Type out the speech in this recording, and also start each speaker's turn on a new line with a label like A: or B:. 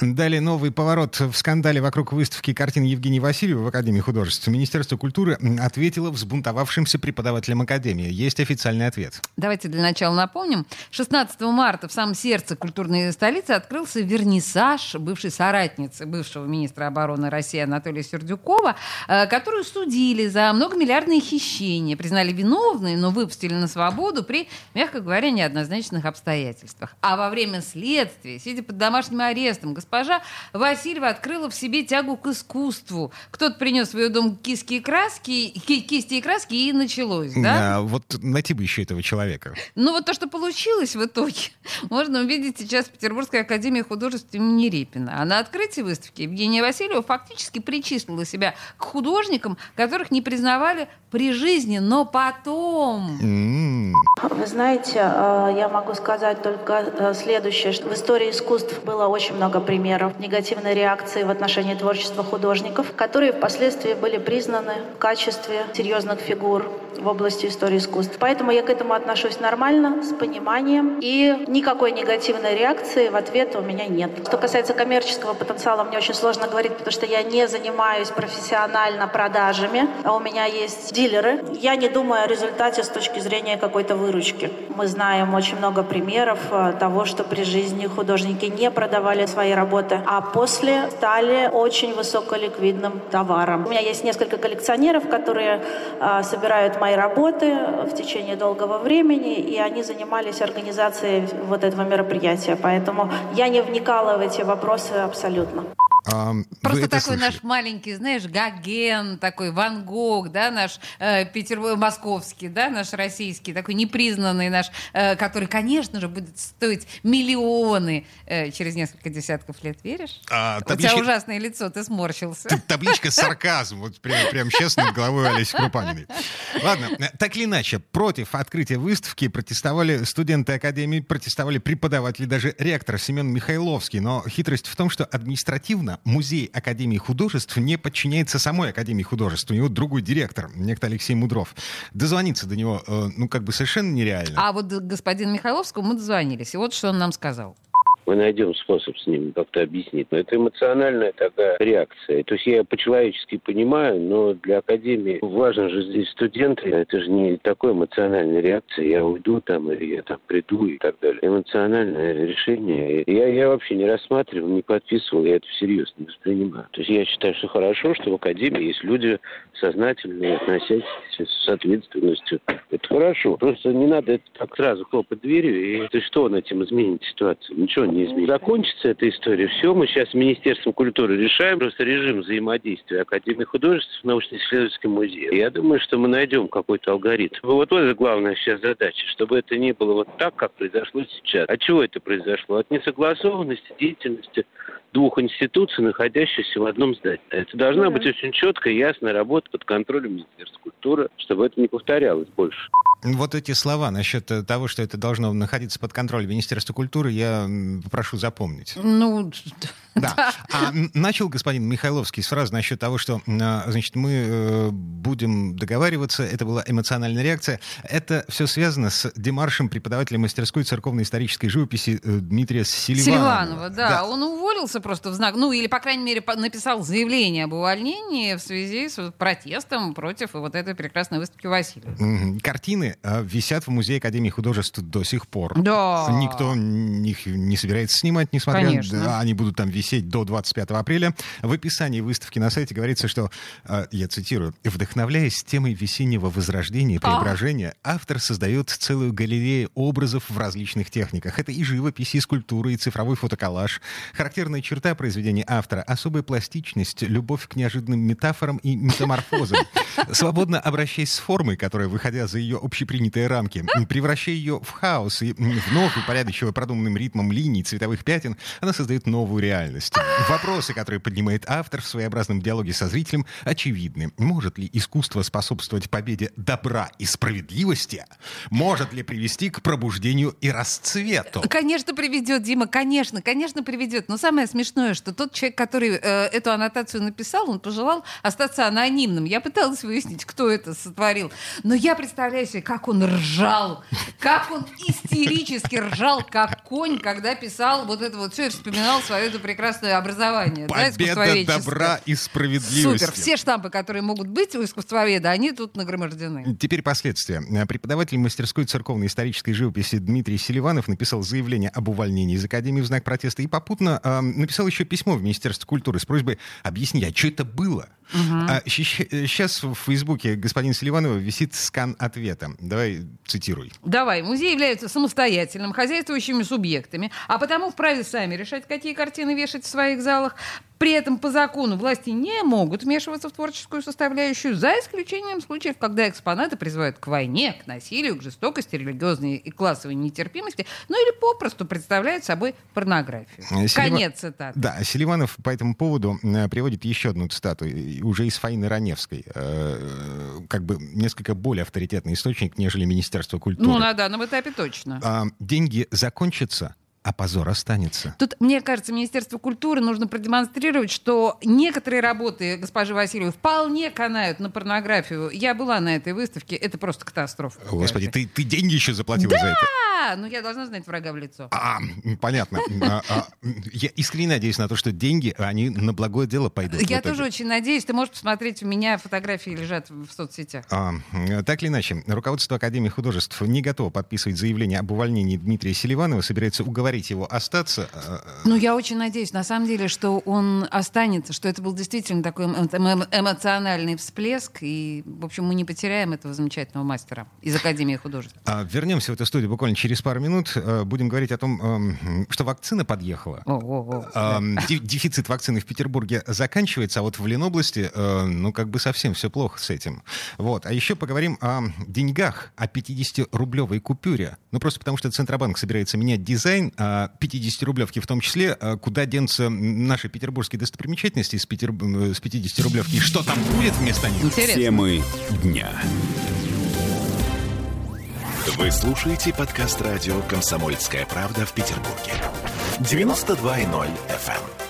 A: Далее новый поворот в скандале вокруг выставки картин Евгения Васильева в Академии художеств. Министерство культуры ответило взбунтовавшимся преподавателям Академии. Есть официальный ответ.
B: Давайте для начала напомним. 16 марта в самом сердце культурной столицы открылся вернисаж бывшей соратницы бывшего министра обороны России Анатолия Сердюкова, э, которую судили за многомиллиардные хищения, признали виновной, но выпустили на свободу при, мягко говоря, неоднозначных обстоятельствах. А во время следствия, сидя под домашним арестом, госпожа Васильева открыла в себе тягу к искусству. Кто-то принес в ее дом киски и краски, ки кисти и краски, и началось, да?
A: А, вот найти бы еще этого человека.
B: Ну вот то, что получилось в итоге, можно увидеть сейчас в Петербургской академии художеств имени Репина. А на открытии выставки Евгения Васильева фактически причислила себя к художникам, которых не признавали при жизни, но потом.
C: Вы знаете, э, я могу сказать только э, следующее, что в истории искусств было очень много примеров негативной реакции в отношении творчества художников, которые впоследствии были признаны в качестве серьезных фигур в области истории искусств. Поэтому я к этому отношусь нормально, с пониманием, и никакой негативной реакции в ответ у меня нет. Что касается коммерческого потенциала, мне очень сложно говорить, потому что я не занимаюсь профессионально продажами, а у меня есть дилеры. Я не думаю о результате с точки зрения какой-то выручки. Мы знаем очень много примеров э, того, что при жизни художники не продавали свои работы, а после стали очень высоколиквидным товаром. У меня есть несколько коллекционеров, которые э, собирают мои работы в течение долгого времени, и они занимались организацией вот этого мероприятия. Поэтому я не вникала в эти вопросы абсолютно.
B: А, Просто такой слышали? наш маленький, знаешь, Гоген, такой Ван Гог, да, наш э, Петербург, московский, да, наш российский, такой непризнанный наш, э, который, конечно же, будет стоить миллионы э, через несколько десятков лет, веришь? А, табличка... У тебя ужасное лицо, ты сморщился.
A: Табличка сарказм, вот прям, прям сейчас над головой Олеси Крупаниной. Ладно, э, так или иначе, против открытия выставки протестовали студенты Академии, протестовали преподаватели, даже ректор Семен Михайловский, но хитрость в том, что административно музей Академии художеств не подчиняется самой Академии художеств. У него другой директор, некто Алексей Мудров. Дозвониться до него, э, ну, как бы совершенно нереально.
B: А вот господин Михайловскому мы дозвонились. И вот что он нам сказал
D: мы найдем способ с ним как-то объяснить. Но это эмоциональная такая реакция. То есть я по-человечески понимаю, но для Академии важно же здесь студенты. Это же не такой эмоциональная реакция. Я уйду там, или я там приду и так далее. Эмоциональное решение. Я, я вообще не рассматривал, не подписывал, я это всерьез не воспринимаю. То есть я считаю, что хорошо, что в Академии есть люди сознательные, относящиеся с ответственностью. Это хорошо. Просто не надо это так сразу хлопать дверью. И то что он этим изменит ситуацию? Ничего не изменить. Закончится эта история. Все, мы сейчас с Министерством культуры решаем просто режим взаимодействия Академии художеств с научно-исследовательским музеем. Я думаю, что мы найдем какой-то алгоритм. Вот это главная сейчас задача, чтобы это не было вот так, как произошло сейчас. От чего это произошло? От несогласованности деятельности двух институций, находящихся в одном здании. Это должна быть очень четкая, ясная работа под контролем Министерства культуры, чтобы это не повторялось больше.
A: Вот эти слова насчет того, что это должно находиться под контролем Министерства культуры, я попрошу запомнить.
B: Ну,
A: да. А начал господин Михайловский сразу насчет того, что, а, значит, мы э, будем договариваться, это была эмоциональная реакция. Это все связано с демаршем преподавателя мастерской церковной исторической живописи э, Дмитрия Селиванова.
B: Селиванова, да. да. Он уволился просто в знак, ну, или, по крайней мере, написал заявление об увольнении в связи с протестом против вот этой прекрасной выставки Васильева.
A: Картины а, висят в Музее Академии художеств до сих пор.
B: Да.
A: Никто их не собирается снимать, несмотря на... Они будут там висеть до 25 апреля. В описании выставки на сайте говорится, что, э, я цитирую, «Вдохновляясь темой весеннего возрождения и преображения, автор создает целую галерею образов в различных техниках. Это и живопись, и скульптура, и цифровой фотоколлаж. Характерная черта произведения автора — особая пластичность, любовь к неожиданным метафорам и метаморфозам. Свободно обращаясь с формой, которая, выходя за ее общепринятые рамки, превращая ее в хаос и вновь упорядочивая продуманным ритмом линий, цветовых пятен, она создает новую реальность. Вопросы, которые поднимает автор в своеобразном диалоге со зрителем, очевидны. Может ли искусство способствовать победе добра и справедливости? Может ли привести к пробуждению и расцвету?
B: Конечно, приведет, Дима, конечно, конечно, приведет. Но самое смешное, что тот человек, который э, эту аннотацию написал, он пожелал остаться анонимным. Я пыталась выяснить, кто это сотворил. Но я представляю себе, как он ржал, как он истерически ржал, как конь, когда писал писал вот это вот все и вспоминал свое это прекрасное образование.
A: Победа да, добра и справедливости.
B: Супер. Все штампы, которые могут быть у искусствоведа, они тут нагромождены.
A: Теперь последствия. Преподаватель мастерской церковной исторической живописи Дмитрий Селиванов написал заявление об увольнении из Академии в знак протеста и попутно э, написал еще письмо в Министерство культуры с просьбой объяснить, а что это было? Угу. А, сейчас в Фейсбуке господин Селиванова висит скан ответа. Давай цитируй.
B: Давай. Музей является самостоятельным, хозяйствующими субъектами, а потому вправе сами решать, какие картины вешать в своих залах. При этом по закону власти не могут вмешиваться в творческую составляющую, за исключением случаев, когда экспонаты призывают к войне, к насилию, к жестокости, религиозной и классовой нетерпимости, ну или попросту представляют собой порнографию. Селива... Конец цитаты.
A: Да, Селиванов по этому поводу э, приводит еще одну цитату, уже из Фаины Раневской, э, как бы несколько более авторитетный источник, нежели Министерство культуры.
B: Ну, на данном этапе точно.
A: А, деньги закончатся, а позор останется.
B: Тут, мне кажется, Министерству культуры нужно продемонстрировать, что некоторые работы госпожи Васильевой вполне канают на порнографию. Я была на этой выставке, это просто катастрофа.
A: Господи, ты, ты деньги еще заплатила
B: да!
A: за это?
B: Да, ну я должна знать врага в лицо.
A: А, понятно. А, а, я искренне надеюсь на то, что деньги, они на благое дело пойдут.
B: Я тоже очень надеюсь. Ты можешь посмотреть, у меня фотографии лежат в соцсетях.
A: А, так или иначе, руководство Академии художеств не готово подписывать заявление об увольнении Дмитрия Селиванова, собирается уговорить его остаться.
B: Ну, я очень надеюсь, на самом деле, что он останется, что это был действительно такой эмоциональный всплеск, и, в общем, мы не потеряем этого замечательного мастера из Академии художеств.
A: А, вернемся в эту студию буквально через пару минут. Э, будем говорить о том, что вакцина подъехала. О, о, о. Дефицит вакцины в Петербурге заканчивается, а вот в Ленобласти, ну, как бы совсем все плохо с этим. Вот. А еще поговорим о деньгах, о 50-рублевой купюре. Ну, просто потому что Центробанк собирается менять дизайн, а 50-рублевки в том числе, э, куда денутся наши петербургские достопримечательности с, Петер... с 50-рублевки, и что там будет вместо них?
E: Интересно. Темы дня. Вы слушаете подкаст радио «Комсомольская правда» в Петербурге. 92.0 FM.